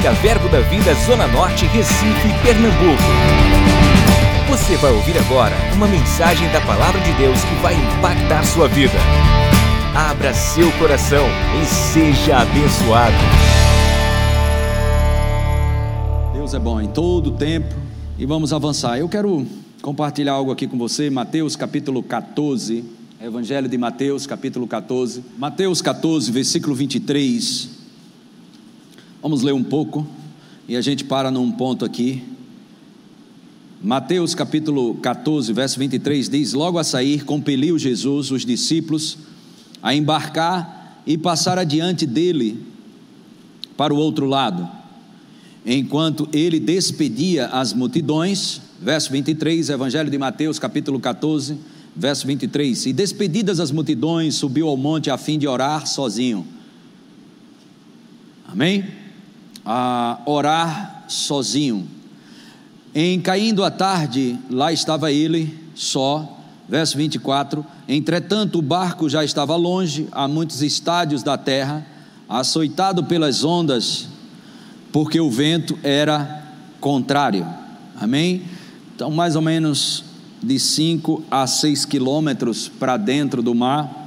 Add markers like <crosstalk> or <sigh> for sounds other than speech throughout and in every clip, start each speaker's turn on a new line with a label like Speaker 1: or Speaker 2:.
Speaker 1: Música Verbo da Vida Zona Norte, Recife, Pernambuco. Você vai ouvir agora uma mensagem da Palavra de Deus que vai impactar sua vida. Abra seu coração e seja abençoado.
Speaker 2: Deus é bom em todo tempo e vamos avançar. Eu quero compartilhar algo aqui com você, Mateus capítulo 14, Evangelho de Mateus capítulo 14, Mateus 14, versículo 23. Vamos ler um pouco e a gente para num ponto aqui. Mateus capítulo 14, verso 23 diz: Logo a sair, compeliu Jesus os discípulos a embarcar e passar adiante dele para o outro lado, enquanto ele despedia as multidões. Verso 23, Evangelho de Mateus, capítulo 14, verso 23. E despedidas as multidões, subiu ao monte a fim de orar sozinho. Amém? A orar sozinho. Em caindo a tarde, lá estava ele só. Verso 24: Entretanto, o barco já estava longe, a muitos estádios da terra, açoitado pelas ondas, porque o vento era contrário. Amém? Então, mais ou menos de 5 a 6 quilômetros para dentro do mar.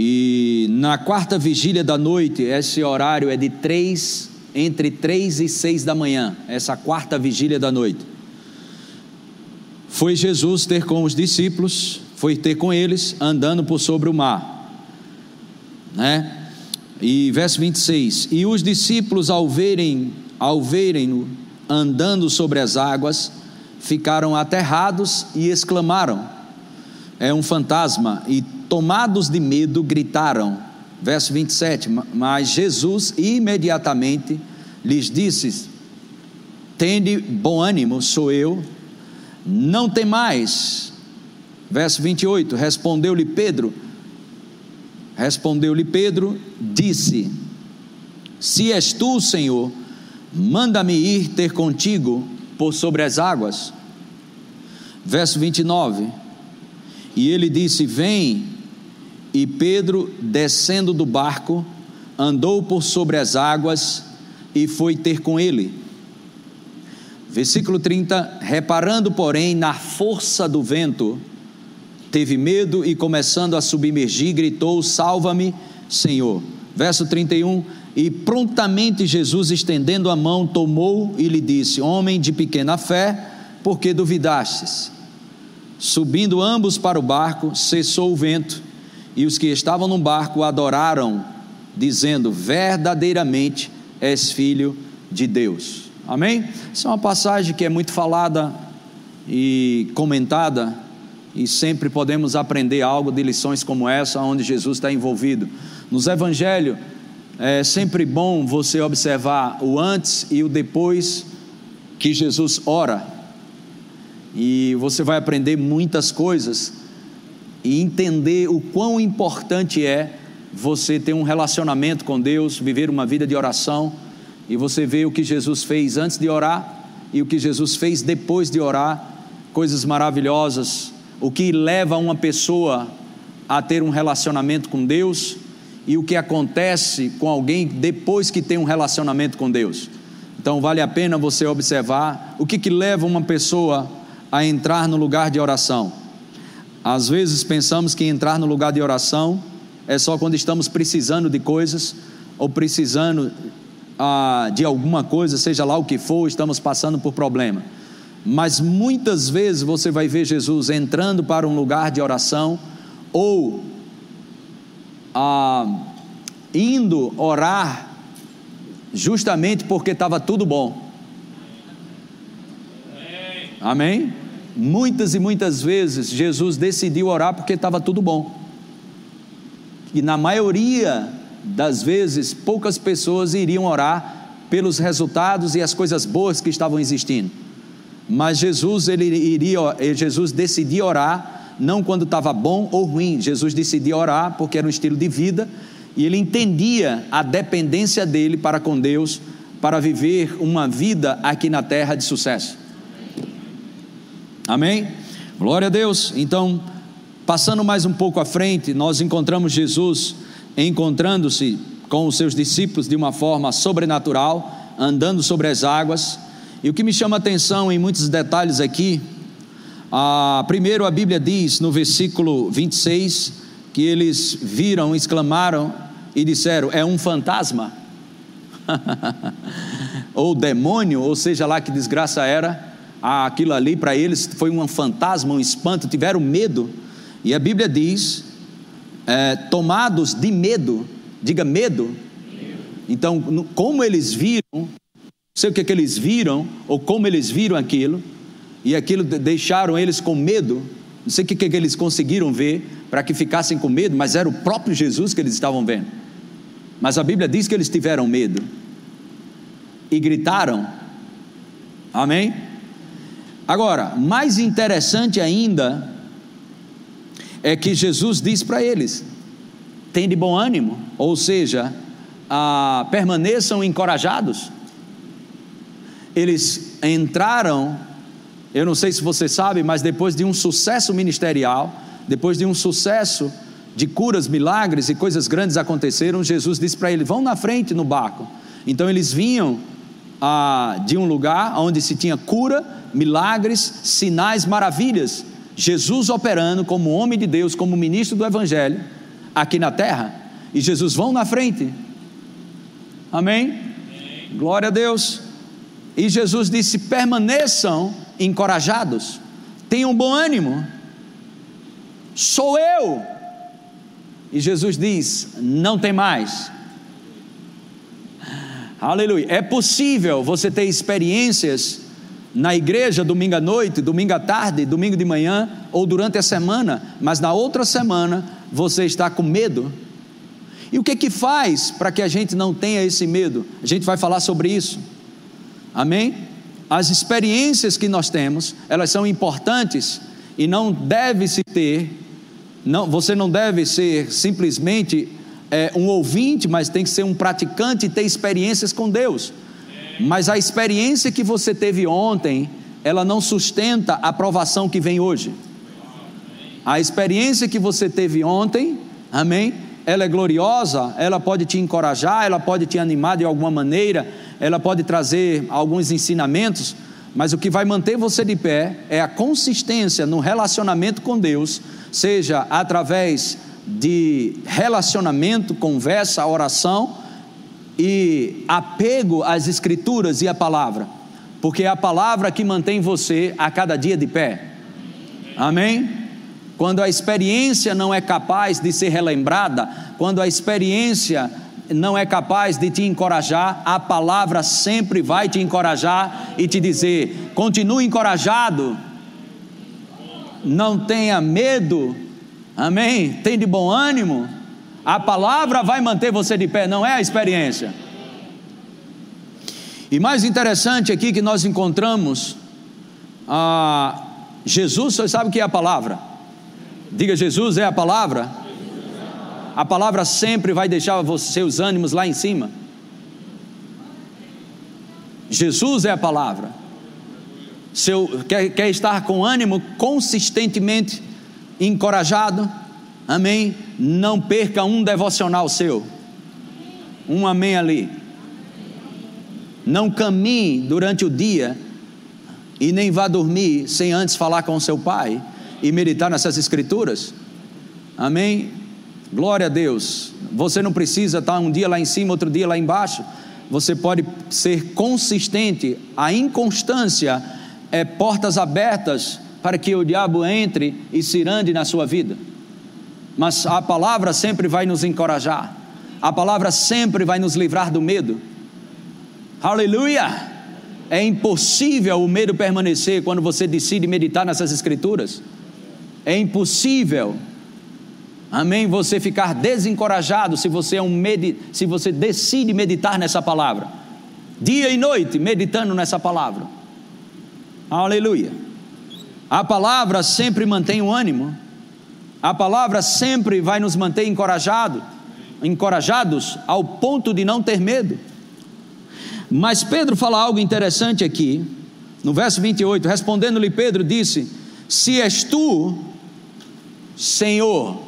Speaker 2: E na quarta vigília da noite, esse horário é de três, entre três e seis da manhã, essa quarta vigília da noite. Foi Jesus ter com os discípulos, foi ter com eles, andando por sobre o mar. Né? E verso 26: E os discípulos, ao verem, ao verem-no andando sobre as águas, ficaram aterrados e exclamaram: É um fantasma, e tomados de medo, gritaram. Verso 27. Mas Jesus imediatamente lhes disse: Tende bom ânimo, sou eu, não tem mais. Verso 28. Respondeu-lhe Pedro: Respondeu-lhe Pedro, disse: Se és tu, Senhor, manda-me ir ter contigo por sobre as águas. Verso 29. E ele disse: Vem. E Pedro, descendo do barco, andou por sobre as águas e foi ter com ele. Versículo 30: Reparando, porém, na força do vento, teve medo e, começando a submergir, gritou: Salva-me, Senhor. Verso 31: E prontamente Jesus, estendendo a mão, tomou e lhe disse: Homem de pequena fé, por que duvidastes? Subindo ambos para o barco, cessou o vento e os que estavam no barco adoraram, dizendo: Verdadeiramente és filho de Deus. Amém? Essa é uma passagem que é muito falada e comentada, e sempre podemos aprender algo de lições como essa, onde Jesus está envolvido. Nos evangelhos, é sempre bom você observar o antes e o depois que Jesus ora, e você vai aprender muitas coisas e entender o quão importante é você ter um relacionamento com Deus, viver uma vida de oração, e você vê o que Jesus fez antes de orar e o que Jesus fez depois de orar, coisas maravilhosas, o que leva uma pessoa a ter um relacionamento com Deus e o que acontece com alguém depois que tem um relacionamento com Deus. Então vale a pena você observar o que, que leva uma pessoa a entrar no lugar de oração. Às vezes pensamos que entrar no lugar de oração é só quando estamos precisando de coisas ou precisando ah, de alguma coisa, seja lá o que for, estamos passando por problema. Mas muitas vezes você vai ver Jesus entrando para um lugar de oração ou ah, indo orar justamente porque estava tudo bom. Amém? Muitas e muitas vezes Jesus decidiu orar porque estava tudo bom. E na maioria das vezes, poucas pessoas iriam orar pelos resultados e as coisas boas que estavam existindo. Mas Jesus, ele iria, Jesus decidia orar não quando estava bom ou ruim. Jesus decidia orar porque era um estilo de vida e ele entendia a dependência dele para com Deus para viver uma vida aqui na terra de sucesso. Amém? Glória a Deus. Então, passando mais um pouco à frente, nós encontramos Jesus encontrando-se com os seus discípulos de uma forma sobrenatural, andando sobre as águas. E o que me chama a atenção em muitos detalhes aqui, primeiro a Bíblia diz no versículo 26 que eles viram, exclamaram e disseram: é um fantasma. <laughs> ou demônio, ou seja lá que desgraça era, aquilo ali para eles foi um fantasma, um espanto, tiveram medo. E a Bíblia diz: é, tomados de medo, diga medo. Então, como eles viram, não sei o que, é que eles viram, ou como eles viram aquilo, e aquilo deixaram eles com medo, não sei o que, é que eles conseguiram ver para que ficassem com medo, mas era o próprio Jesus que eles estavam vendo. Mas a Bíblia diz que eles tiveram medo e gritaram. Amém? Agora, mais interessante ainda é que Jesus diz para eles: tem de bom ânimo, ou seja, ah, permaneçam encorajados. Eles entraram, eu não sei se você sabe, mas depois de um sucesso ministerial, depois de um sucesso de curas, milagres e coisas grandes aconteceram, Jesus disse para eles: vão na frente no barco. Então eles vinham ah, de um lugar onde se tinha cura, milagres, sinais, maravilhas. Jesus operando como homem de Deus, como ministro do Evangelho, aqui na terra, e Jesus vão na frente. Amém? Amém. Glória a Deus. E Jesus disse: permaneçam encorajados, tenham bom ânimo. Sou eu. E Jesus diz: não tem mais. Aleluia. É possível você ter experiências na igreja domingo à noite, domingo à tarde, domingo de manhã ou durante a semana, mas na outra semana você está com medo. E o que que faz para que a gente não tenha esse medo? A gente vai falar sobre isso. Amém? As experiências que nós temos, elas são importantes e não deve se ter, não, você não deve ser simplesmente é, um ouvinte, mas tem que ser um praticante e ter experiências com Deus. Mas a experiência que você teve ontem, ela não sustenta a aprovação que vem hoje. A experiência que você teve ontem, amém? Ela é gloriosa, ela pode te encorajar, ela pode te animar de alguma maneira, ela pode trazer alguns ensinamentos, mas o que vai manter você de pé é a consistência no relacionamento com Deus, seja através de relacionamento, conversa, oração, e apego às Escrituras e à palavra, porque é a palavra que mantém você a cada dia de pé. Amém? Quando a experiência não é capaz de ser relembrada, quando a experiência não é capaz de te encorajar, a palavra sempre vai te encorajar e te dizer: continue encorajado, não tenha medo, amém? Tem de bom ânimo. A palavra vai manter você de pé, não é a experiência. E mais interessante aqui que nós encontramos, Jesus, você sabe o que é a palavra? Diga, Jesus é a palavra. A palavra sempre vai deixar os seus ânimos lá em cima. Jesus é a palavra. Seu, quer, quer estar com ânimo consistentemente encorajado, Amém? Não perca um devocional seu. Um amém ali. Não caminhe durante o dia e nem vá dormir sem antes falar com seu pai e meditar nessas escrituras. Amém? Glória a Deus. Você não precisa estar um dia lá em cima, outro dia lá embaixo. Você pode ser consistente. A inconstância é portas abertas para que o diabo entre e se ande na sua vida mas a palavra sempre vai nos encorajar, a palavra sempre vai nos livrar do medo. Aleluia! É impossível o medo permanecer quando você decide meditar nessas escrituras. É impossível. Amém? Você ficar desencorajado se você é um se você decide meditar nessa palavra. Dia e noite meditando nessa palavra. Aleluia. A palavra sempre mantém o ânimo. A palavra sempre vai nos manter encorajado, encorajados ao ponto de não ter medo. Mas Pedro fala algo interessante aqui, no verso 28, respondendo-lhe Pedro disse: Se és tu, Senhor,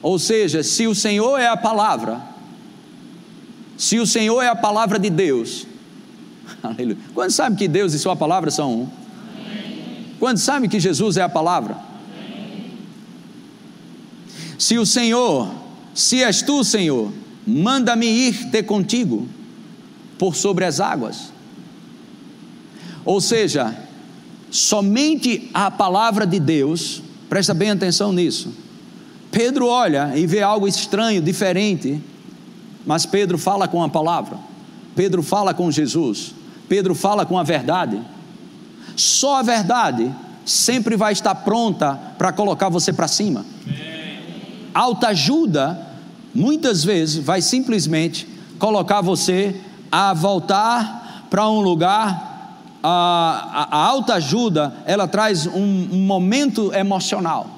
Speaker 2: ou seja, se o Senhor é a palavra, Se o Senhor é a palavra de Deus, <laughs> aleluia. Quantos sabem que Deus e Sua palavra são um? Quantos sabem que Jesus é a palavra? Se o Senhor, se és tu, Senhor, manda-me ir ter contigo por sobre as águas. Ou seja, somente a palavra de Deus, presta bem atenção nisso. Pedro olha e vê algo estranho, diferente, mas Pedro fala com a palavra, Pedro fala com Jesus, Pedro fala com a verdade. Só a verdade sempre vai estar pronta para colocar você para cima. Alta ajuda, muitas vezes, vai simplesmente colocar você a voltar para um lugar. A, a, a alta ajuda, ela traz um, um momento emocional.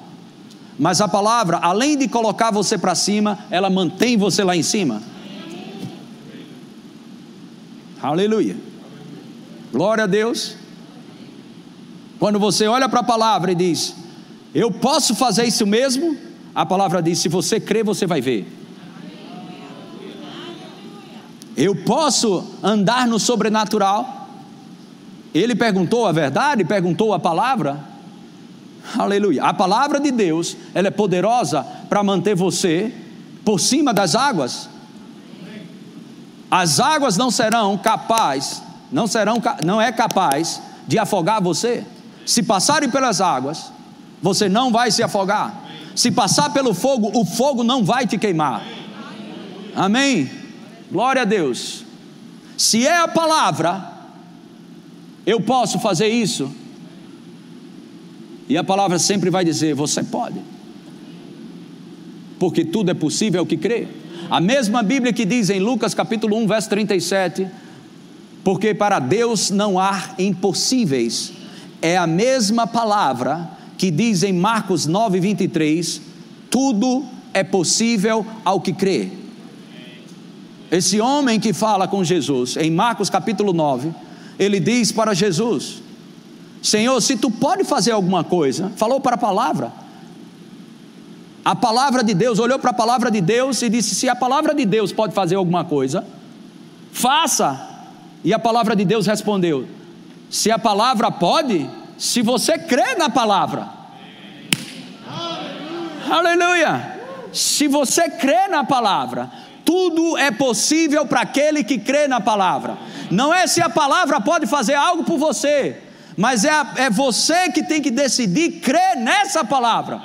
Speaker 2: Mas a palavra, além de colocar você para cima, ela mantém você lá em cima. Aleluia. Glória a Deus. Quando você olha para a palavra e diz, eu posso fazer isso mesmo, a palavra diz: se você crê, você vai ver. Eu posso andar no sobrenatural. Ele perguntou a verdade, perguntou a palavra. Aleluia. A palavra de Deus, ela é poderosa para manter você por cima das águas. As águas não serão capazes, não serão, não é capaz de afogar você. Se passarem pelas águas, você não vai se afogar. Se passar pelo fogo, o fogo não vai te queimar. Amém. Glória a Deus. Se é a palavra, eu posso fazer isso. E a palavra sempre vai dizer: você pode. Porque tudo é possível ao que crê. A mesma Bíblia que diz em Lucas capítulo 1, verso 37, porque para Deus não há impossíveis. É a mesma palavra que diz em Marcos 9, 23, tudo é possível ao que crê. Esse homem que fala com Jesus, em Marcos capítulo 9, ele diz para Jesus: Senhor, se tu pode fazer alguma coisa, falou para a palavra. A palavra de Deus, olhou para a palavra de Deus e disse: Se a palavra de Deus pode fazer alguma coisa, faça. E a palavra de Deus respondeu: Se a palavra pode, se você crê na palavra. Aleluia. Se você crê na palavra, tudo é possível para aquele que crê na palavra. Não é se a palavra pode fazer algo por você, mas é, a, é você que tem que decidir crer nessa palavra.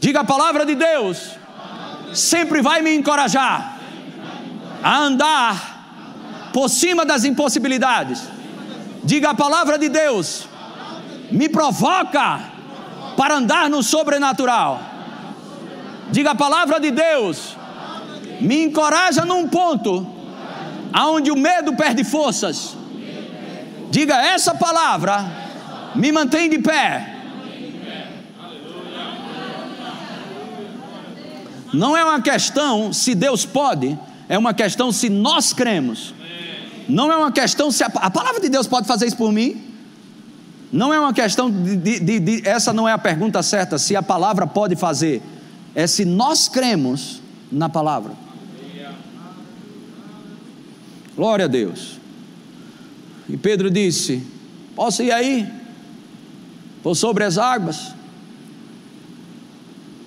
Speaker 2: Diga a palavra de Deus, sempre vai me encorajar a andar por cima das impossibilidades. Diga a palavra de Deus, me provoca para andar no sobrenatural. Diga a palavra de Deus. Me encoraja num ponto aonde o medo perde forças. Diga essa palavra me mantém de pé. Não é uma questão se Deus pode, é uma questão se nós cremos. Não é uma questão se a, a palavra de Deus pode fazer isso por mim. Não é uma questão de, de, de, de, essa não é a pergunta certa, se a palavra pode fazer é se nós cremos na palavra. Glória a Deus. E Pedro disse: Posso ir aí? Por sobre as águas?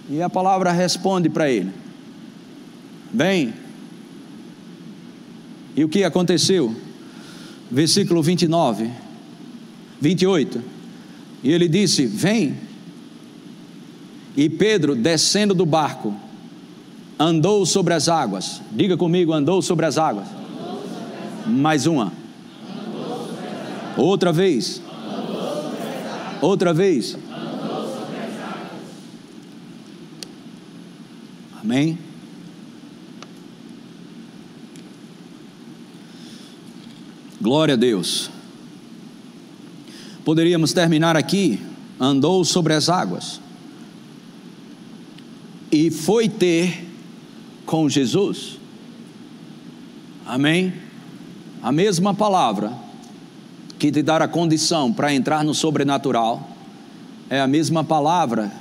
Speaker 2: E a palavra responde para ele: Vem. E o que aconteceu? Versículo 29, 28. E ele disse: Vem. E Pedro, descendo do barco, andou sobre as águas. Diga comigo, andou sobre as águas. Mais uma. Outra vez. Outra vez. Amém. Glória a Deus. Poderíamos terminar aqui. Andou sobre as águas e foi ter com Jesus. Amém? A mesma palavra que te dá a condição para entrar no sobrenatural é a mesma palavra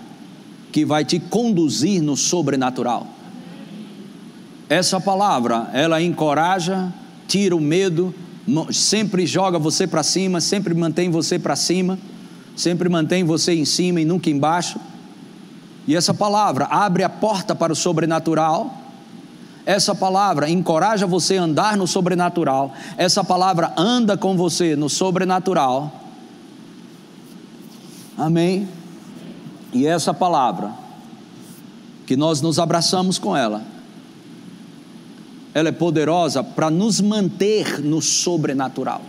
Speaker 2: que vai te conduzir no sobrenatural. Essa palavra, ela encoraja, tira o medo, sempre joga você para cima, sempre mantém você para cima, sempre mantém você em cima e nunca embaixo. E essa palavra abre a porta para o sobrenatural. Essa palavra encoraja você a andar no sobrenatural. Essa palavra anda com você no sobrenatural. Amém? E essa palavra, que nós nos abraçamos com ela, ela é poderosa para nos manter no sobrenatural.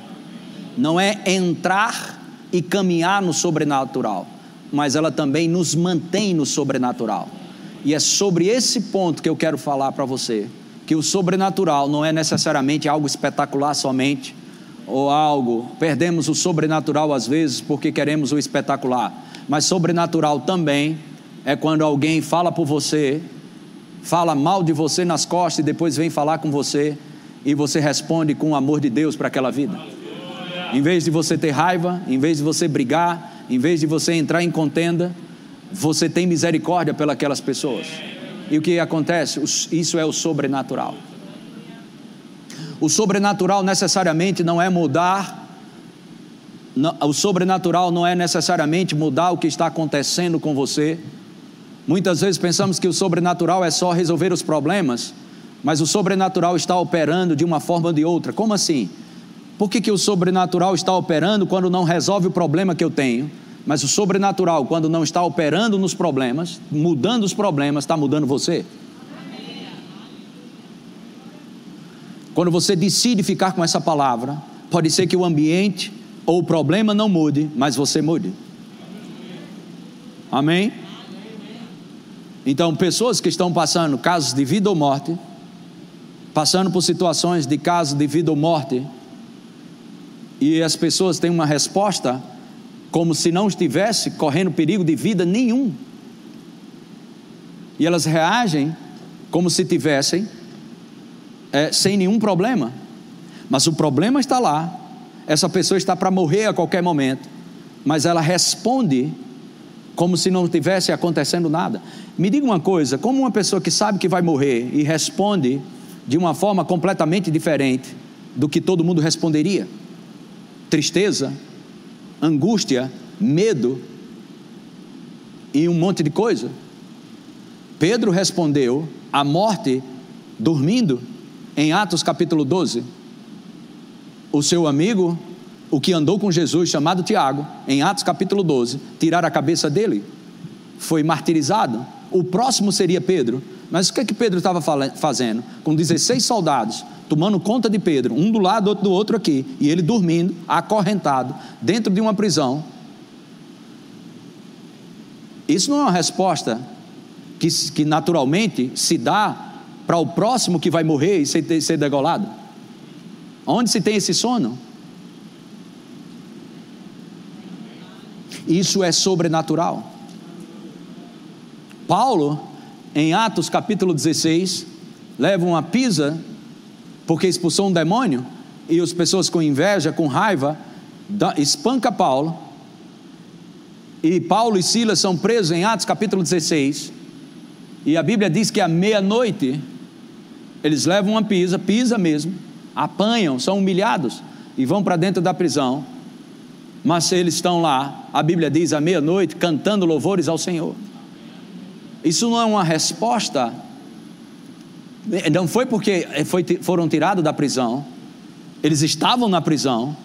Speaker 2: Não é entrar e caminhar no sobrenatural, mas ela também nos mantém no sobrenatural. E é sobre esse ponto que eu quero falar para você, que o sobrenatural não é necessariamente algo espetacular somente, ou algo, perdemos o sobrenatural às vezes porque queremos o espetacular, mas sobrenatural também é quando alguém fala por você fala mal de você nas costas e depois vem falar com você e você responde com o amor de Deus para aquela vida. Em vez de você ter raiva, em vez de você brigar, em vez de você entrar em contenda, você tem misericórdia pelas pessoas. E o que acontece? Isso é o sobrenatural. O sobrenatural necessariamente não é mudar, o sobrenatural não é necessariamente mudar o que está acontecendo com você Muitas vezes pensamos que o sobrenatural é só resolver os problemas, mas o sobrenatural está operando de uma forma ou de outra. Como assim? Por que, que o sobrenatural está operando quando não resolve o problema que eu tenho? Mas o sobrenatural, quando não está operando nos problemas, mudando os problemas, está mudando você. Quando você decide ficar com essa palavra, pode ser que o ambiente ou o problema não mude, mas você mude. Amém? Então, pessoas que estão passando casos de vida ou morte, passando por situações de casos de vida ou morte, e as pessoas têm uma resposta como se não estivesse correndo perigo de vida nenhum. E elas reagem como se tivessem é, sem nenhum problema. Mas o problema está lá, essa pessoa está para morrer a qualquer momento, mas ela responde como se não tivesse acontecendo nada. Me diga uma coisa: como uma pessoa que sabe que vai morrer e responde de uma forma completamente diferente do que todo mundo responderia? Tristeza, angústia, medo e um monte de coisa. Pedro respondeu à morte dormindo em Atos capítulo 12. O seu amigo o que andou com Jesus, chamado Tiago, em Atos capítulo 12, tirar a cabeça dele, foi martirizado. O próximo seria Pedro. Mas o que, é que Pedro estava fazendo? Com 16 soldados, tomando conta de Pedro, um do lado, outro do outro aqui, e ele dormindo, acorrentado, dentro de uma prisão. Isso não é uma resposta que, que naturalmente se dá para o próximo que vai morrer e ser, ser degolado. Onde se tem esse sono? Isso é sobrenatural. Paulo, em Atos capítulo 16, leva uma pisa porque expulsou um demônio e as pessoas com inveja, com raiva, espanca Paulo. E Paulo e Silas são presos em Atos capítulo 16. E a Bíblia diz que à meia-noite eles levam uma pisa, pisa mesmo, apanham, são humilhados e vão para dentro da prisão mas eles estão lá, a Bíblia diz, à meia-noite, cantando louvores ao Senhor. Isso não é uma resposta, não foi porque foi, foram tirados da prisão, eles estavam na prisão,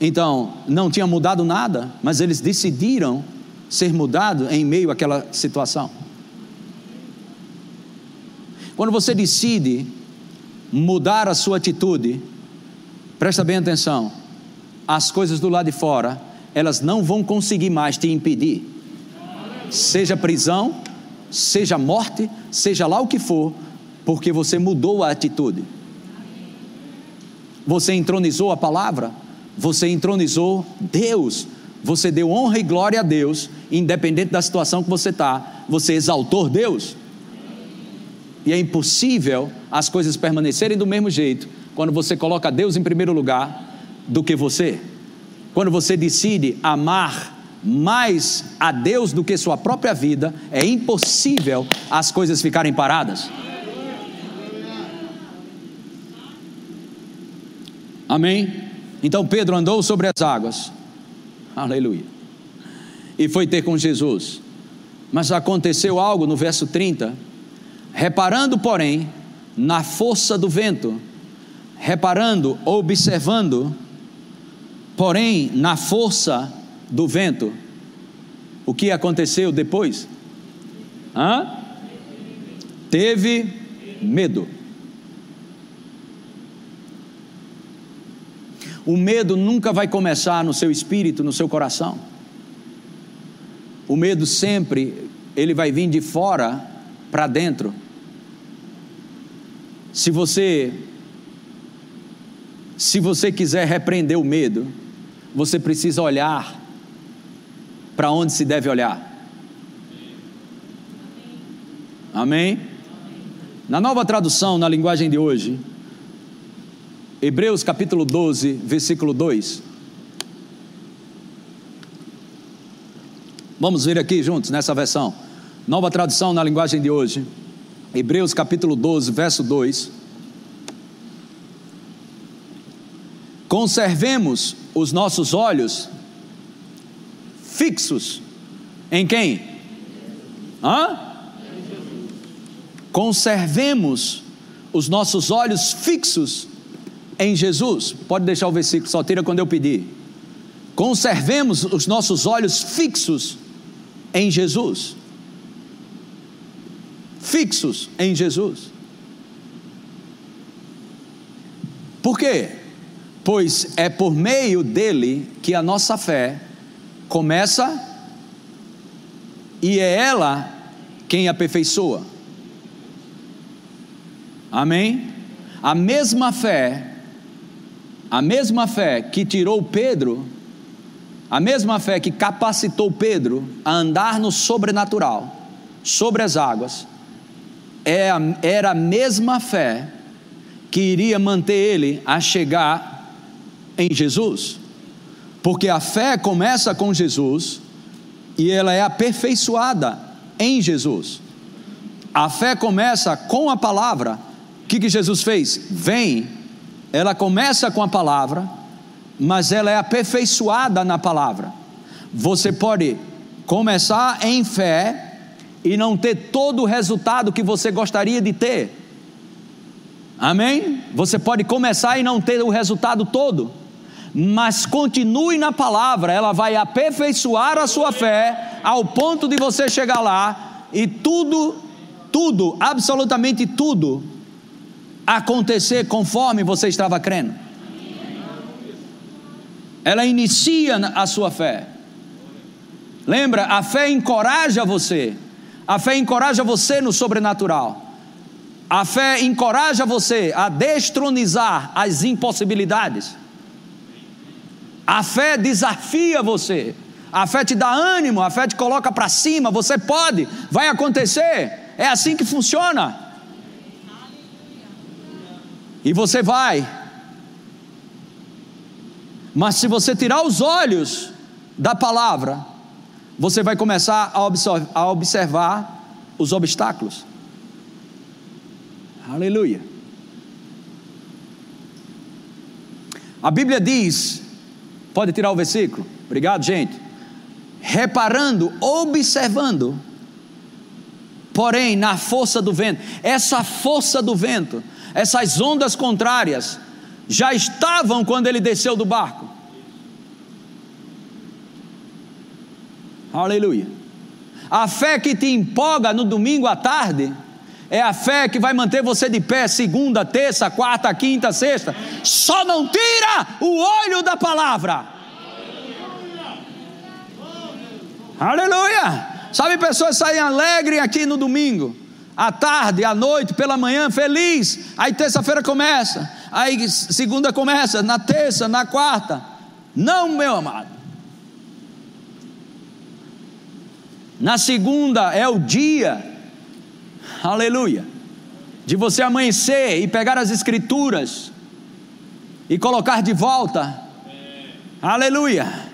Speaker 2: então não tinha mudado nada, mas eles decidiram ser mudados em meio àquela situação. Quando você decide mudar a sua atitude, presta bem atenção, as coisas do lado de fora, elas não vão conseguir mais te impedir. Seja prisão, seja morte, seja lá o que for, porque você mudou a atitude. Você entronizou a palavra, você entronizou Deus, você deu honra e glória a Deus, independente da situação que você está, você exaltou Deus. E é impossível as coisas permanecerem do mesmo jeito quando você coloca Deus em primeiro lugar do que você. Quando você decide amar mais a Deus do que sua própria vida, é impossível as coisas ficarem paradas. Amém? Então Pedro andou sobre as águas. Aleluia. E foi ter com Jesus. Mas aconteceu algo no verso 30. Reparando, porém, na força do vento, reparando, observando, porém, na força do vento, o que aconteceu depois? Hã? Teve medo. O medo nunca vai começar no seu espírito, no seu coração. O medo sempre ele vai vir de fora para dentro. Se você se você quiser repreender o medo, você precisa olhar para onde se deve olhar. Amém? Na nova tradução, na linguagem de hoje, Hebreus capítulo 12, versículo 2. Vamos ver aqui juntos nessa versão. Nova tradução na linguagem de hoje. Hebreus capítulo 12, verso 2. Conservemos os nossos olhos fixos em quem? Hã? Conservemos os nossos olhos fixos em Jesus. Pode deixar o versículo, só tira quando eu pedir. Conservemos os nossos olhos fixos em Jesus. Fixos em Jesus. Por quê? Pois é por meio dele que a nossa fé começa e é ela quem aperfeiçoa. Amém? A mesma fé a mesma fé que tirou Pedro, a mesma fé que capacitou Pedro a andar no sobrenatural, sobre as águas, é era a mesma fé que iria manter ele a chegar em Jesus. Porque a fé começa com Jesus e ela é aperfeiçoada em Jesus. A fé começa com a palavra. O que, que Jesus fez? Vem ela começa com a palavra, mas ela é aperfeiçoada na palavra. Você pode começar em fé e não ter todo o resultado que você gostaria de ter. Amém? Você pode começar e não ter o resultado todo, mas continue na palavra, ela vai aperfeiçoar a sua fé ao ponto de você chegar lá e tudo, tudo, absolutamente tudo, acontecer conforme você estava crendo. Ela inicia a sua fé. Lembra, a fé encoraja você. A fé encoraja você no sobrenatural. A fé encoraja você a destronizar as impossibilidades. A fé desafia você. A fé te dá ânimo, a fé te coloca para cima. Você pode, vai acontecer. É assim que funciona. E você vai. Mas se você tirar os olhos da palavra, você vai começar a observar, os obstáculos. Aleluia. A Bíblia diz, pode tirar o versículo? Obrigado, gente. Reparando, observando, porém, na força do vento. Essa força do vento essas ondas contrárias já estavam quando ele desceu do barco. Aleluia. A fé que te empolga no domingo à tarde é a fé que vai manter você de pé segunda, terça, quarta, quinta, sexta. Só não tira o olho da palavra. Aleluia. Sabe pessoas saem alegres aqui no domingo à tarde, à noite, pela manhã, feliz. Aí terça-feira começa, aí segunda começa, na terça, na quarta. Não, meu amado. Na segunda é o dia, aleluia, de você amanhecer e pegar as escrituras e colocar de volta, aleluia.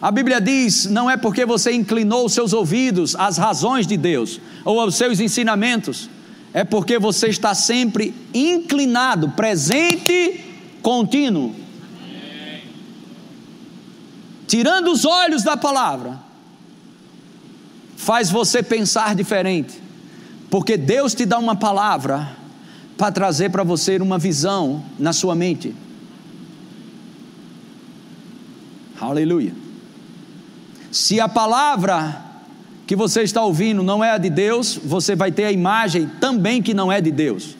Speaker 2: A Bíblia diz: não é porque você inclinou seus ouvidos às razões de Deus ou aos seus ensinamentos, é porque você está sempre inclinado, presente contínuo. Tirando os olhos da palavra, faz você pensar diferente, porque Deus te dá uma palavra para trazer para você uma visão na sua mente. Aleluia. Se a palavra que você está ouvindo não é a de Deus, você vai ter a imagem também que não é de Deus.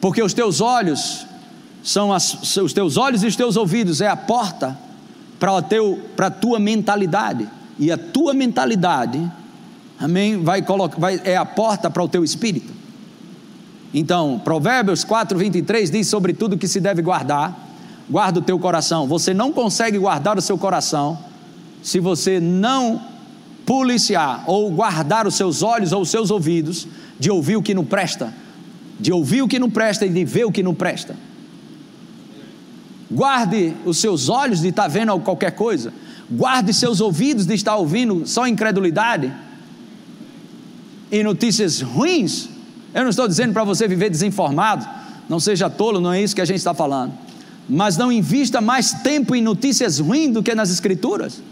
Speaker 2: Porque os teus olhos são as, os teus olhos e os teus ouvidos é a porta para a tua mentalidade. E a tua mentalidade, amém, vai colocar vai, é a porta para o teu espírito. Então, Provérbios 4, 23 diz sobre tudo que se deve guardar, guarda o teu coração. Você não consegue guardar o seu coração se você não policiar ou guardar os seus olhos ou os seus ouvidos de ouvir o que não presta, de ouvir o que não presta e de ver o que não presta. Guarde os seus olhos de estar vendo qualquer coisa, guarde seus ouvidos de estar ouvindo só incredulidade e notícias ruins. Eu não estou dizendo para você viver desinformado, não seja tolo, não é isso que a gente está falando. Mas não invista mais tempo em notícias ruins do que nas Escrituras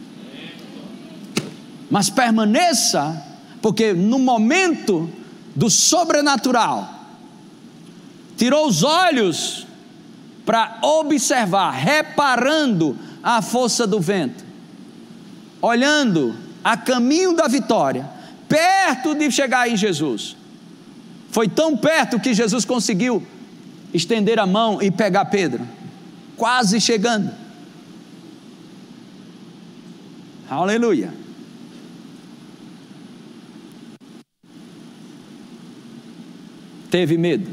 Speaker 2: mas permaneça, porque no momento do sobrenatural, tirou os olhos para observar, reparando a força do vento, olhando a caminho da vitória, perto de chegar em Jesus. Foi tão perto que Jesus conseguiu estender a mão e pegar Pedro, quase chegando. Aleluia. teve medo.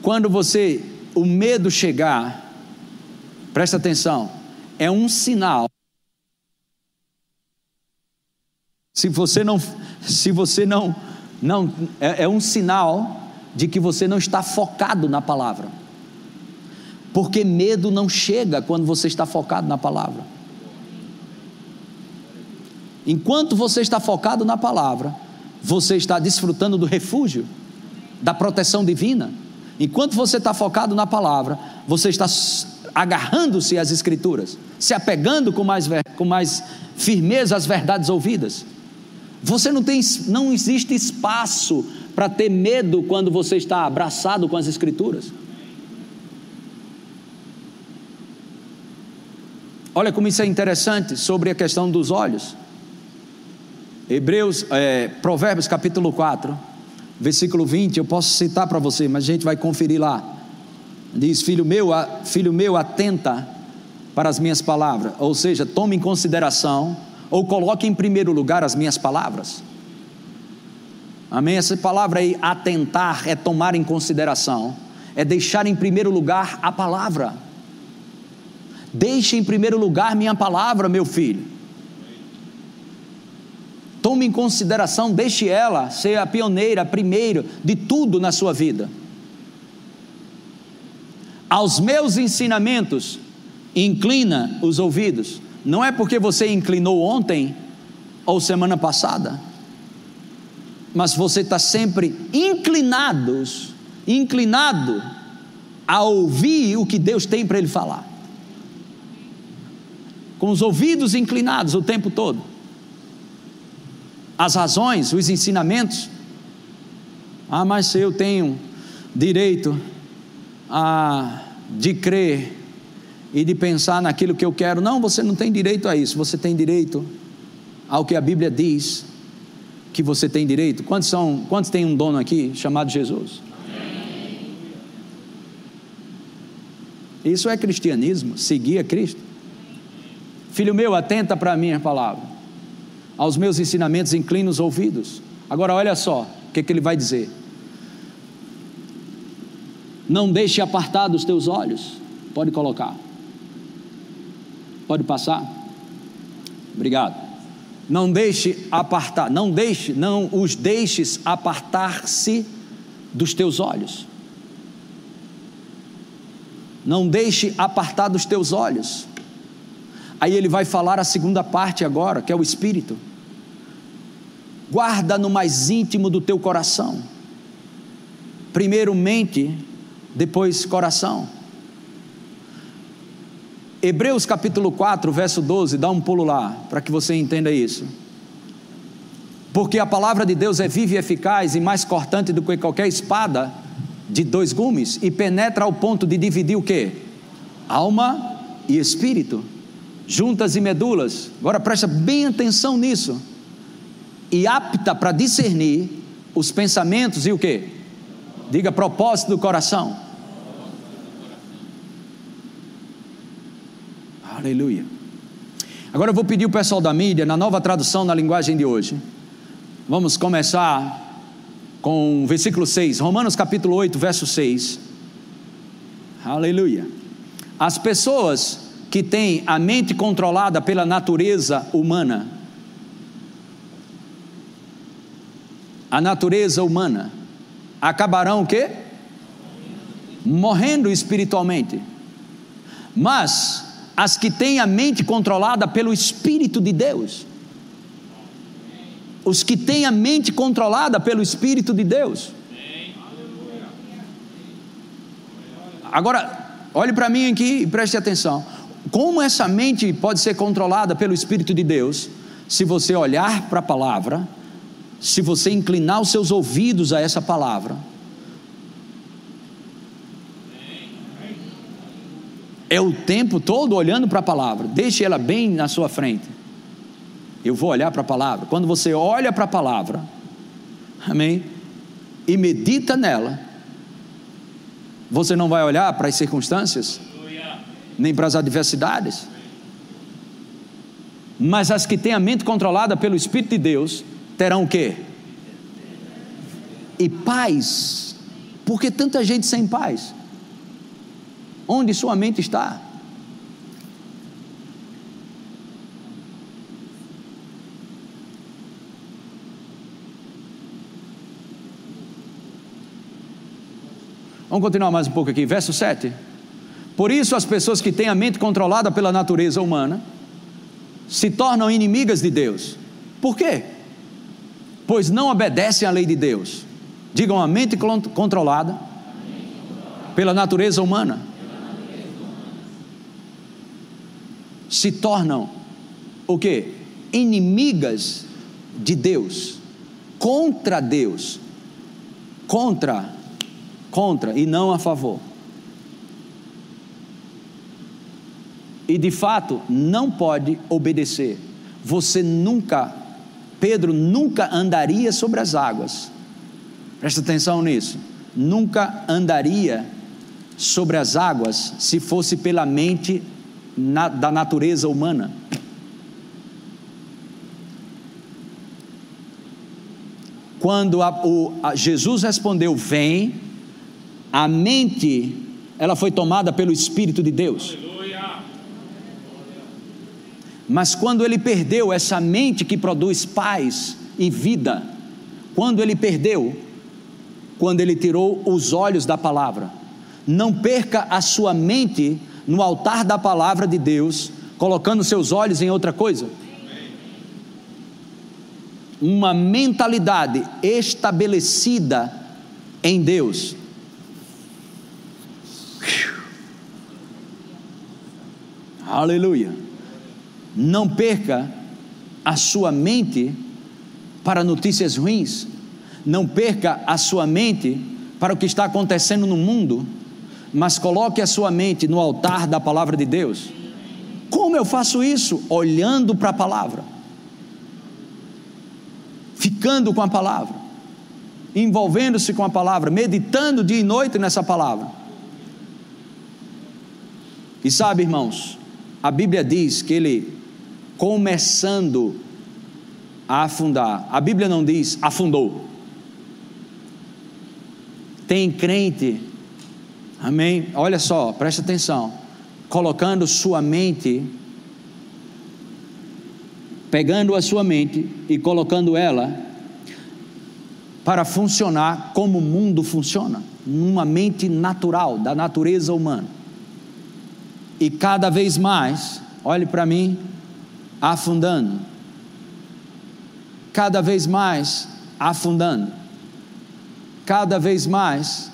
Speaker 2: Quando você, o medo chegar, presta atenção, é um sinal. Se você não, se você não, não é, é um sinal de que você não está focado na palavra. Porque medo não chega quando você está focado na palavra. Enquanto você está focado na palavra, você está desfrutando do refúgio da proteção divina. Enquanto você está focado na palavra, você está agarrando-se às Escrituras, se apegando com mais, com mais firmeza às verdades ouvidas. Você não tem, não existe espaço para ter medo quando você está abraçado com as Escrituras. Olha como isso é interessante sobre a questão dos olhos. Hebreus, é, Provérbios capítulo 4 versículo 20, eu posso citar para você, mas a gente vai conferir lá. Diz: Filho meu, filho meu, atenta para as minhas palavras, ou seja, tome em consideração ou coloque em primeiro lugar as minhas palavras. Amém? Essa palavra aí, atentar, é tomar em consideração, é deixar em primeiro lugar a palavra. Deixe em primeiro lugar minha palavra, meu filho. Tome em consideração, deixe ela ser a pioneira, primeiro de tudo na sua vida. Aos meus ensinamentos, inclina os ouvidos. Não é porque você inclinou ontem ou semana passada, mas você está sempre inclinados, inclinado a ouvir o que Deus tem para ele falar. Com os ouvidos inclinados o tempo todo as razões, os ensinamentos. Ah, mas eu tenho direito a, de crer e de pensar naquilo que eu quero. Não, você não tem direito a isso. Você tem direito ao que a Bíblia diz que você tem direito. Quantos são? Quantos tem um dono aqui chamado Jesus? Isso é cristianismo, seguir a Cristo. Filho meu, atenta para a minha palavra aos meus ensinamentos inclina os ouvidos. Agora olha só o que, que ele vai dizer. Não deixe apartar dos teus olhos. Pode colocar. Pode passar. Obrigado. Não deixe apartar, não deixe, não os deixes apartar-se dos teus olhos. Não deixe apartar dos teus olhos. Aí ele vai falar a segunda parte agora, que é o espírito guarda no mais íntimo do teu coração. Primeiro mente, depois coração. Hebreus capítulo 4, verso 12, dá um pulo lá, para que você entenda isso. Porque a palavra de Deus é viva e eficaz e mais cortante do que qualquer espada de dois gumes e penetra ao ponto de dividir o que? Alma e espírito, juntas e medulas. Agora presta bem atenção nisso. E apta para discernir os pensamentos e o que? Diga propósito do coração. Aleluia. Agora eu vou pedir o pessoal da mídia, na nova tradução na linguagem de hoje. Vamos começar com o versículo 6, Romanos capítulo 8, verso 6. Aleluia. As pessoas que têm a mente controlada pela natureza humana, a natureza humana, acabarão o quê? Morrendo espiritualmente. Mas as que têm a mente controlada pelo Espírito de Deus. Os que têm a mente controlada pelo Espírito de Deus. Agora, olhe para mim aqui e preste atenção. Como essa mente pode ser controlada pelo Espírito de Deus? Se você olhar para a palavra, se você inclinar os seus ouvidos a essa palavra, é o tempo todo olhando para a palavra, deixe ela bem na sua frente. Eu vou olhar para a palavra. Quando você olha para a palavra, amém? E medita nela, você não vai olhar para as circunstâncias, nem para as adversidades. Mas as que têm a mente controlada pelo Espírito de Deus terão o quê? E paz. Por que tanta gente sem paz? Onde sua mente está? Vamos continuar mais um pouco aqui, verso 7. Por isso, as pessoas que têm a mente controlada pela natureza humana se tornam inimigas de Deus. Por quê? Pois não obedecem à lei de Deus. Digam a mente controlada pela natureza humana se tornam o que? Inimigas de Deus, contra Deus, contra, contra e não a favor. E de fato não pode obedecer. Você nunca, Pedro nunca andaria sobre as águas. Presta atenção nisso. Nunca andaria sobre as águas se fosse pela mente na, da natureza humana. Quando a, o, a Jesus respondeu, vem, a mente, ela foi tomada pelo Espírito de Deus. Mas quando ele perdeu essa mente que produz paz e vida, quando ele perdeu, quando ele tirou os olhos da palavra, não perca a sua mente no altar da palavra de Deus, colocando seus olhos em outra coisa? Uma mentalidade estabelecida em Deus. Aleluia. Não perca a sua mente para notícias ruins. Não perca a sua mente para o que está acontecendo no mundo mas coloque a sua mente no altar da palavra de Deus. Como eu faço isso? Olhando para a palavra, ficando com a palavra, envolvendo-se com a palavra, meditando dia e noite nessa palavra. E sabe, irmãos, a Bíblia diz que ele, começando a afundar, a Bíblia não diz afundou. Tem crente Amém? Olha só, preste atenção. Colocando sua mente, pegando a sua mente e colocando ela para funcionar como o mundo funciona, numa mente natural, da natureza humana. E cada vez mais, olhe para mim, afundando. Cada vez mais afundando. Cada vez mais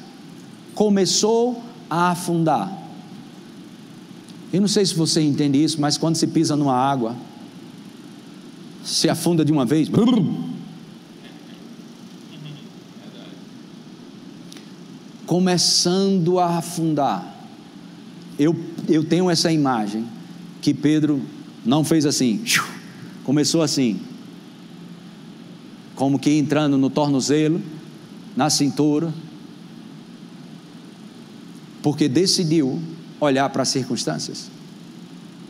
Speaker 2: começou a afundar. Eu não sei se você entende isso, mas quando se pisa numa água, se afunda de uma vez. Começando a afundar. Eu, eu tenho essa imagem que Pedro não fez assim, começou assim, como que entrando no tornozelo, na cintura, porque decidiu olhar para as circunstâncias.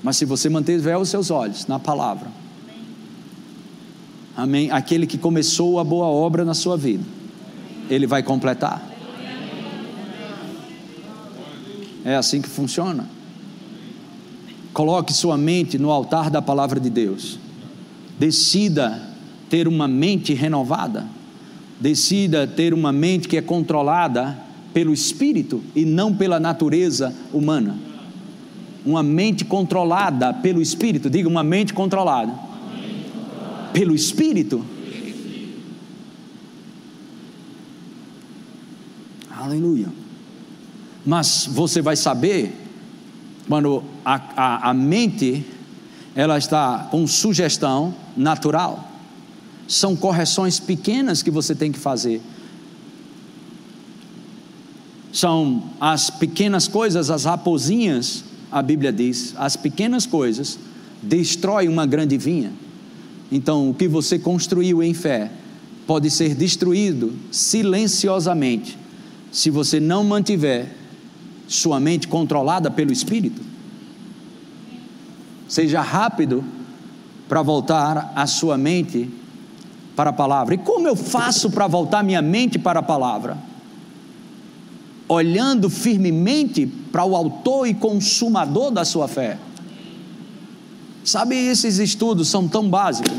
Speaker 2: Mas se você mantiver os seus olhos na palavra, amém. Aquele que começou a boa obra na sua vida, ele vai completar. É assim que funciona. Coloque sua mente no altar da palavra de Deus. Decida ter uma mente renovada. Decida ter uma mente que é controlada pelo espírito e não pela natureza humana. Uma mente controlada pelo espírito, diga uma mente controlada. Pelo espírito. Aleluia. Mas você vai saber quando a, a, a mente ela está com sugestão natural. São correções pequenas que você tem que fazer são as pequenas coisas, as raposinhas, a Bíblia diz, as pequenas coisas destrói uma grande vinha. Então, o que você construiu em fé pode ser destruído silenciosamente se você não mantiver sua mente controlada pelo Espírito. Seja rápido para voltar a sua mente para a palavra. E como eu faço para voltar minha mente para a palavra? Olhando firmemente para o autor e consumador da sua fé. Sabe, esses estudos são tão básicos.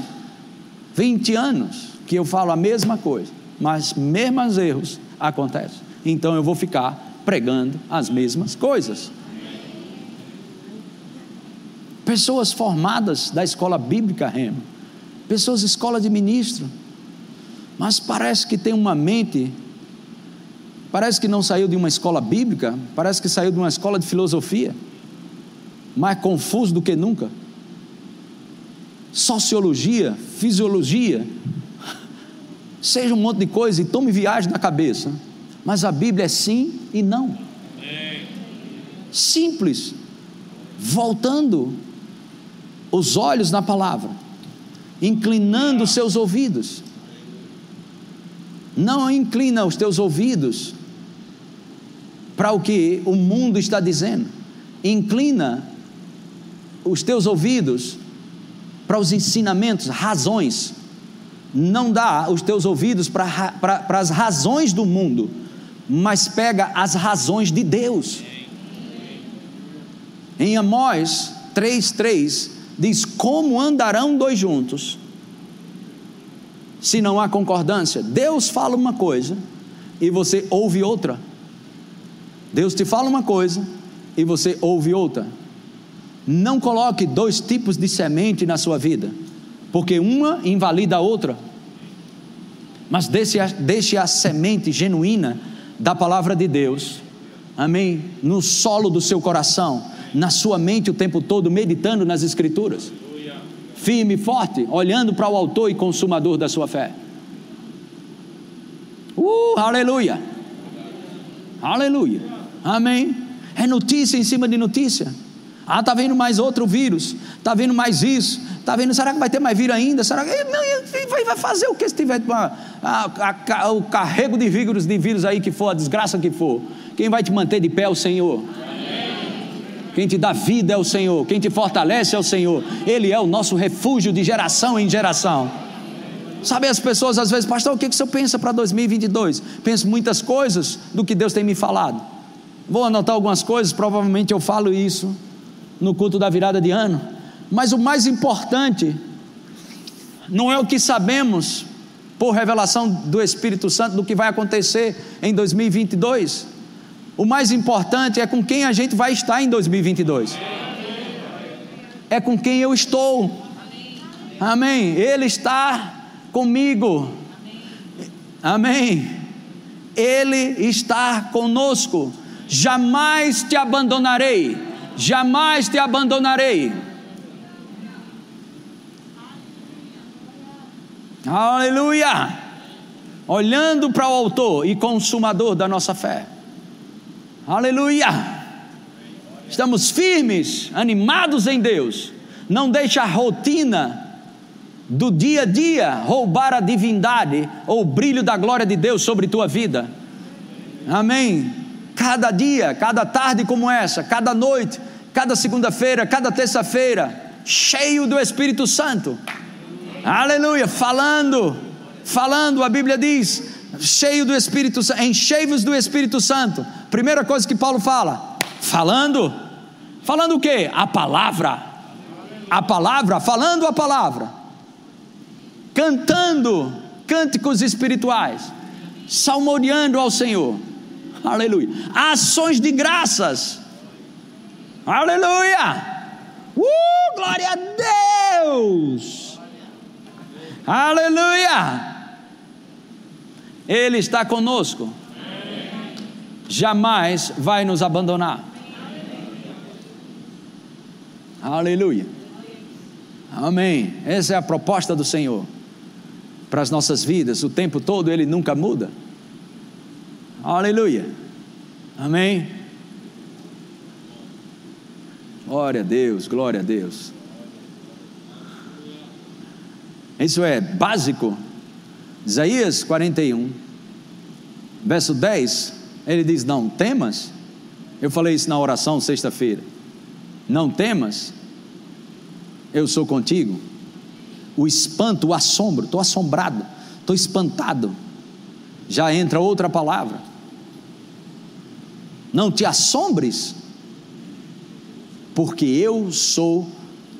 Speaker 2: 20 anos que eu falo a mesma coisa, mas mesmos erros acontecem. Então eu vou ficar pregando as mesmas coisas. Pessoas formadas da escola bíblica Remo, pessoas escola de ministro, mas parece que tem uma mente Parece que não saiu de uma escola bíblica, parece que saiu de uma escola de filosofia, mais confuso do que nunca. Sociologia, fisiologia, <laughs> seja um monte de coisa e tome viagem na cabeça. Mas a Bíblia é sim e não. Simples. Voltando os olhos na palavra, inclinando os seus ouvidos. Não inclina os teus ouvidos para o que o mundo está dizendo. Inclina os teus ouvidos para os ensinamentos, razões. Não dá os teus ouvidos para, para, para as razões do mundo, mas pega as razões de Deus. Em Amós 3,3 diz: Como andarão dois juntos, se não há concordância? Deus fala uma coisa e você ouve outra. Deus te fala uma coisa e você ouve outra. Não coloque dois tipos de semente na sua vida, porque uma invalida a outra. Mas deixe a, deixe a semente genuína da palavra de Deus, amém? No solo do seu coração, na sua mente o tempo todo, meditando nas Escrituras, firme e forte, olhando para o Autor e Consumador da sua fé. Uh, aleluia! Aleluia! Amém? É notícia em cima de notícia. Ah, está vendo mais outro vírus, está vendo mais isso, está vendo, será que vai ter mais vírus ainda? Será que vai, fazer o que se tiver a, a, o carrego de vírus, de vírus aí que for, a desgraça que for? Quem vai te manter de pé é o Senhor. Quem te dá vida é o Senhor, quem te fortalece é o Senhor, Ele é o nosso refúgio de geração em geração. Sabe, as pessoas às vezes, pastor, o que, que você pensa para 2022? Penso muitas coisas do que Deus tem me falado. Vou anotar algumas coisas, provavelmente eu falo isso no culto da virada de ano. Mas o mais importante não é o que sabemos por revelação do Espírito Santo do que vai acontecer em 2022. O mais importante é com quem a gente vai estar em 2022. É com quem eu estou. Amém. Ele está comigo. Amém. Ele está conosco jamais te abandonarei, jamais te abandonarei. Aleluia! Olhando para o Autor e Consumador da nossa fé. Aleluia! Estamos firmes, animados em Deus. Não deixa a rotina do dia a dia roubar a divindade ou o brilho da glória de Deus sobre tua vida. Amém. Cada dia, cada tarde como essa, cada noite, cada segunda-feira, cada terça-feira, cheio do Espírito Santo. Aleluia, falando, falando, a Bíblia diz, cheio do Espírito Santo, enchei-vos do Espírito Santo. Primeira coisa que Paulo fala, falando, falando o que? A palavra, a palavra, falando a palavra, cantando cânticos espirituais, salmodiando ao Senhor, aleluia, ações de graças, aleluia, uh, glória a Deus. Aleluia! Ele está conosco. Jamais vai nos abandonar. Aleluia. Amém. Essa é a proposta do Senhor para as nossas vidas. O tempo todo ele nunca muda. Aleluia. Amém. Glória a Deus, glória a Deus. Isso é básico. Isaías 41, verso 10, ele diz: Não temas. Eu falei isso na oração sexta-feira. Não temas, eu sou contigo. O espanto, o assombro, estou assombrado, estou espantado. Já entra outra palavra. Não te assombres, porque eu sou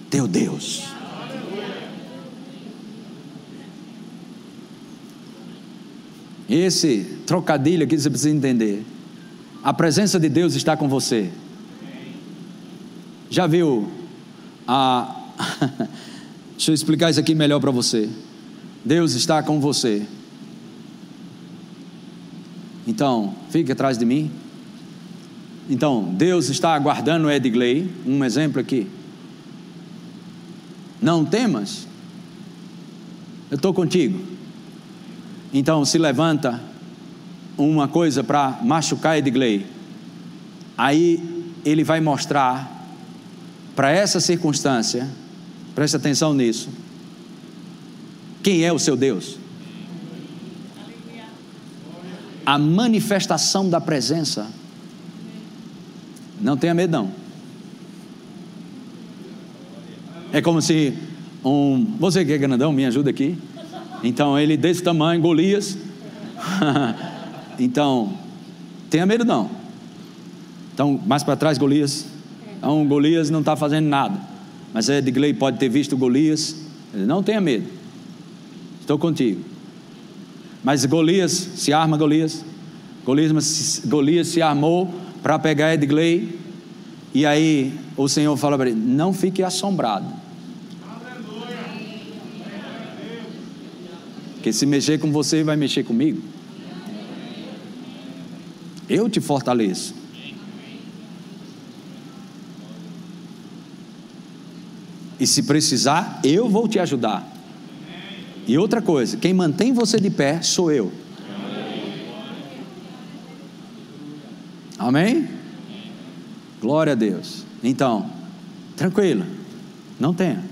Speaker 2: teu Deus. Esse trocadilho aqui você precisa entender. A presença de Deus está com você. Já viu a. <laughs> Deixa eu explicar isso aqui melhor para você. Deus está com você. Então, fique atrás de mim. Então, Deus está aguardando Edgley, um exemplo aqui. Não temas, eu estou contigo. Então se levanta uma coisa para machucar Edgley. Aí ele vai mostrar para essa circunstância, preste atenção nisso, quem é o seu Deus. A manifestação da presença. Não tenha medo, não. É como se um. Você que é grandão, me ajuda aqui. Então ele desse tamanho, Golias. <laughs> então, tenha medo não. Então, mais para trás, Golias. Então, Golias não está fazendo nada. Mas Edgley pode ter visto Golias. Ele, não tenha medo. Estou contigo. Mas Golias, se arma Golias. Golias, Golias se armou para pegar Edgley. E aí o Senhor fala para ele: não fique assombrado Porque se mexer com você, vai mexer comigo. Eu te fortaleço. E se precisar, eu vou te ajudar. E outra coisa, quem mantém você de pé sou eu. Amém? Glória a Deus. Então, tranquilo, não tenha.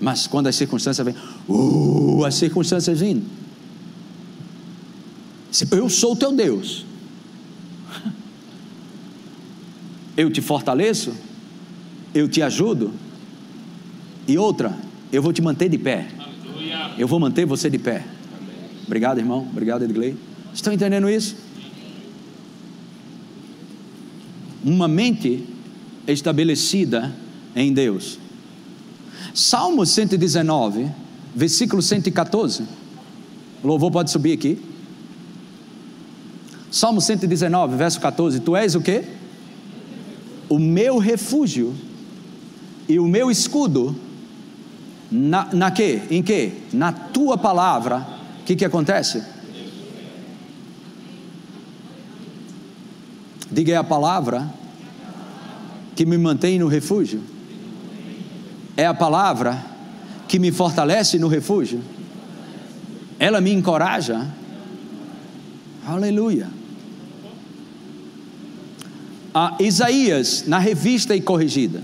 Speaker 2: Mas quando as circunstâncias vêm, uh, as circunstâncias vindo. Eu sou o teu Deus. <laughs> Eu te fortaleço, eu te ajudo. E outra, eu vou te manter de pé. Eu vou manter você de pé. Obrigado, irmão. Obrigado, Edgley. Estão entendendo isso? Uma mente estabelecida em Deus Salmo 119, versículo 114. O louvor pode subir aqui. Salmo 119, verso 14. Tu és o que? O meu refúgio e o meu escudo. Na, na que? Em que? Na tua palavra. O que, que acontece? Diga a palavra que me mantém no refúgio? É a palavra que me fortalece no refúgio? Ela me encoraja? Aleluia. A Isaías, na revista e corrigida,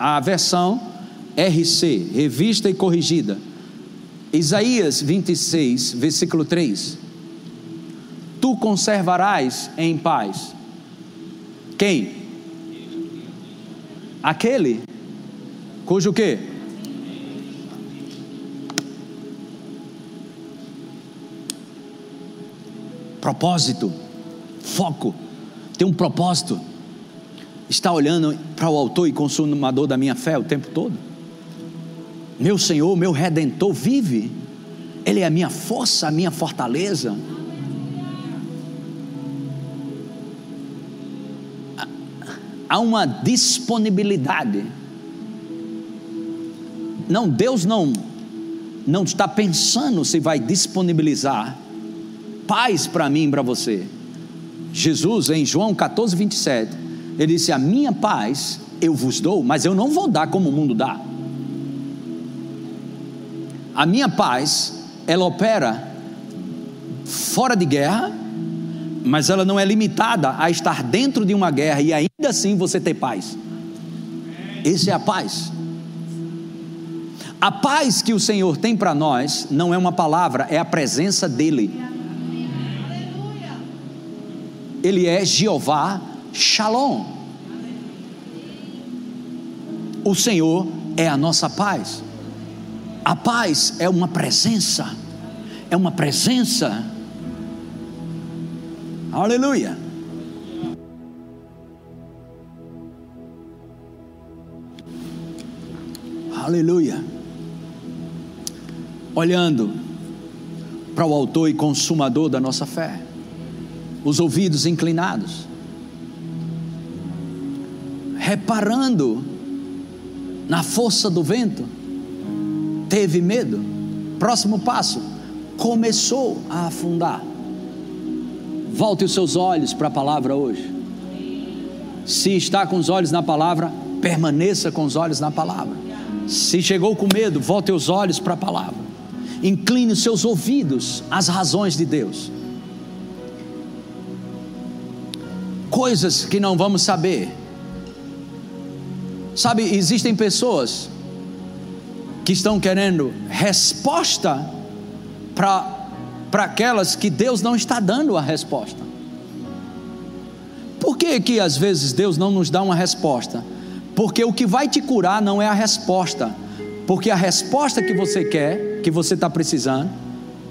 Speaker 2: a versão RC, revista e corrigida. Isaías 26, versículo 3. Tu conservarás em paz. Quem? Aquele cujo quê? Propósito, foco, tem um propósito. Está olhando para o autor e consumador da minha fé o tempo todo? Meu Senhor, meu redentor vive. Ele é a minha força, a minha fortaleza. Há uma disponibilidade. Não, Deus não não está pensando se vai disponibilizar paz para mim e para você. Jesus, em João 14, 27, ele disse: A minha paz eu vos dou, mas eu não vou dar como o mundo dá. A minha paz, ela opera fora de guerra, mas ela não é limitada a estar dentro de uma guerra e ainda assim você ter paz. Essa é a paz. A paz que o Senhor tem para nós não é uma palavra, é a presença dEle. Ele é Jeová Shalom. O Senhor é a nossa paz. A paz é uma presença, é uma presença. Aleluia. Aleluia. Olhando para o autor e consumador da nossa fé, os ouvidos inclinados, reparando na força do vento, teve medo. Próximo passo, começou a afundar. Volte os seus olhos para a palavra hoje. Se está com os olhos na palavra, permaneça com os olhos na palavra. Se chegou com medo, volte os olhos para a palavra. Incline os seus ouvidos às razões de Deus. Coisas que não vamos saber. Sabe, existem pessoas que estão querendo resposta para aquelas que Deus não está dando a resposta. Por que, que às vezes Deus não nos dá uma resposta? Porque o que vai te curar não é a resposta, porque a resposta que você quer, que você está precisando,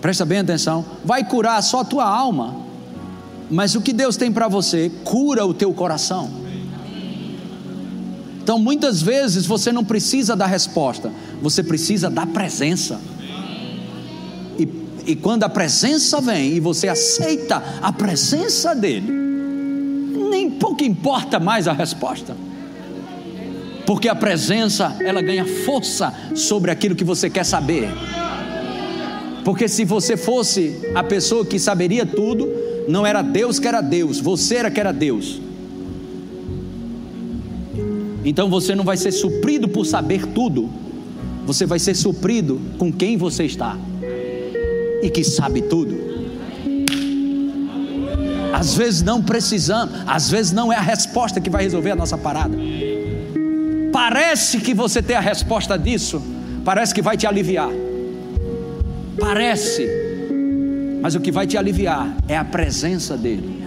Speaker 2: presta bem atenção, vai curar só a tua alma, mas o que Deus tem para você cura o teu coração. Então, muitas vezes você não precisa da resposta, você precisa da presença. E, quando a presença vem e você aceita a presença dele, nem pouco importa mais a resposta. Porque a presença, ela ganha força sobre aquilo que você quer saber. Porque se você fosse a pessoa que saberia tudo, não era Deus que era Deus, você era que era Deus. Então você não vai ser suprido por saber tudo, você vai ser suprido com quem você está e que sabe tudo. Às vezes não precisamos, às vezes não é a resposta que vai resolver a nossa parada. Parece que você tem a resposta disso, parece que vai te aliviar. Parece, mas o que vai te aliviar é a presença dEle.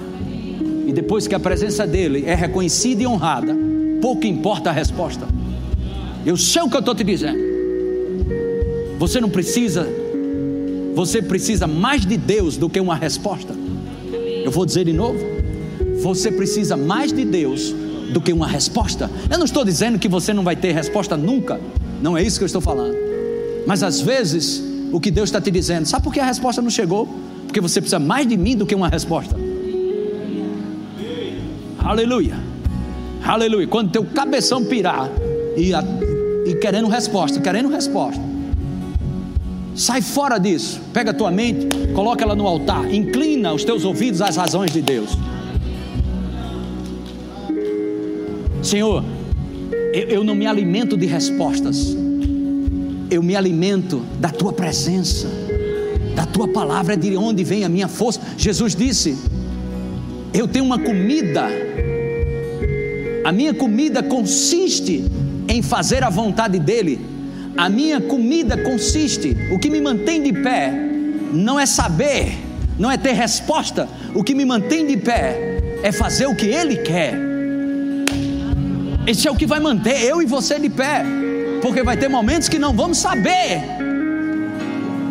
Speaker 2: E depois que a presença dEle é reconhecida e honrada, pouco importa a resposta. Eu sei o que eu estou te dizendo. Você não precisa, você precisa mais de Deus do que uma resposta. Eu vou dizer de novo. Você precisa mais de Deus do que uma resposta. Eu não estou dizendo que você não vai ter resposta nunca. Não é isso que eu estou falando. Mas às vezes, o que Deus está te dizendo, sabe por que a resposta não chegou? Porque você precisa mais de mim do que uma resposta. Aleluia. Aleluia. Quando teu cabeção pirar e, a, e querendo resposta, querendo resposta. Sai fora disso. Pega a tua mente, coloca ela no altar, inclina os teus ouvidos às razões de Deus. Senhor, Eu não me alimento de respostas, eu me alimento da tua presença, da tua palavra, é de onde vem a minha força. Jesus disse: Eu tenho uma comida, a minha comida consiste em fazer a vontade dEle, a minha comida consiste, o que me mantém de pé, não é saber, não é ter resposta, o que me mantém de pé é fazer o que Ele quer. Esse é o que vai manter eu e você de pé, porque vai ter momentos que não vamos saber.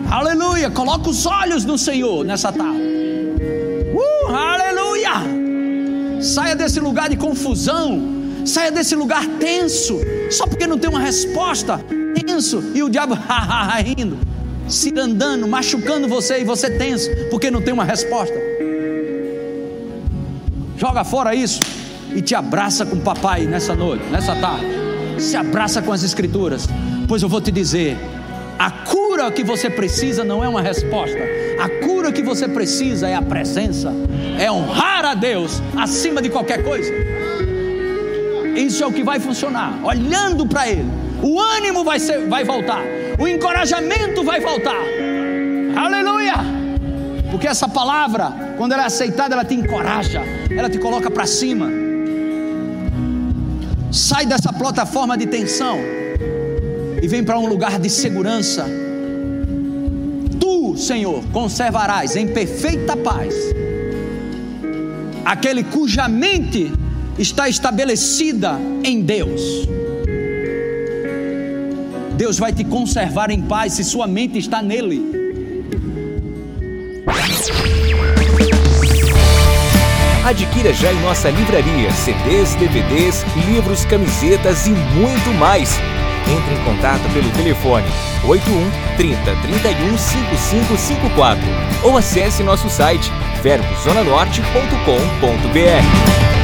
Speaker 2: Aleluia! Coloca os olhos no Senhor nessa tarde. Uh, aleluia! Saia desse lugar de confusão, saia desse lugar tenso, só porque não tem uma resposta. Tenso, e o diabo <laughs> rindo se andando, machucando você e você tenso, porque não tem uma resposta. Joga fora isso e te abraça com o papai nessa noite, nessa tarde. Se abraça com as escrituras, pois eu vou te dizer: a cura que você precisa não é uma resposta, a cura que você precisa é a presença, é honrar a Deus acima de qualquer coisa. Isso é o que vai funcionar, olhando para Ele, o ânimo vai, ser, vai voltar, o encorajamento vai voltar. Aleluia! Porque essa palavra, quando ela é aceitada, ela te encoraja, ela te coloca para cima. Sai dessa plataforma de tensão e vem para um lugar de segurança. Tu, Senhor, conservarás em perfeita paz aquele cuja mente está estabelecida em Deus. Deus vai te conservar em paz se sua mente está nele.
Speaker 1: Adquira já em nossa livraria CDs, DVDs, livros, camisetas e muito mais. Entre em contato pelo telefone 81 30 31 5554 ou acesse nosso site verbozonanorte.com.br.